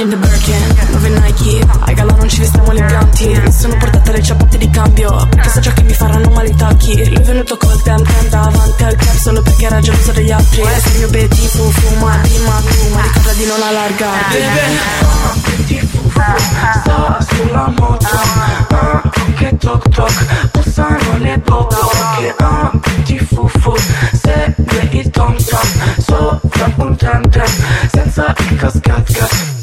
In the Birkin, nuove Nike. Ai gala non ci vestiamo eleganti. Mi sono portata le ciabatte di cambio. Perché so già che mi faranno male i tacchi. Lui è venuto col tem tem davanti al club Solo perché era geloso degli altri. E se il mio beti fu fuma di ma tu Ma ricorda di non allargare allargarti ah, Sto sulla moto. Ah, Che toc toc Bussano le poco Che ah, ti fufu Segue il tom tom. Sopra un tram tram Senza il cascat cat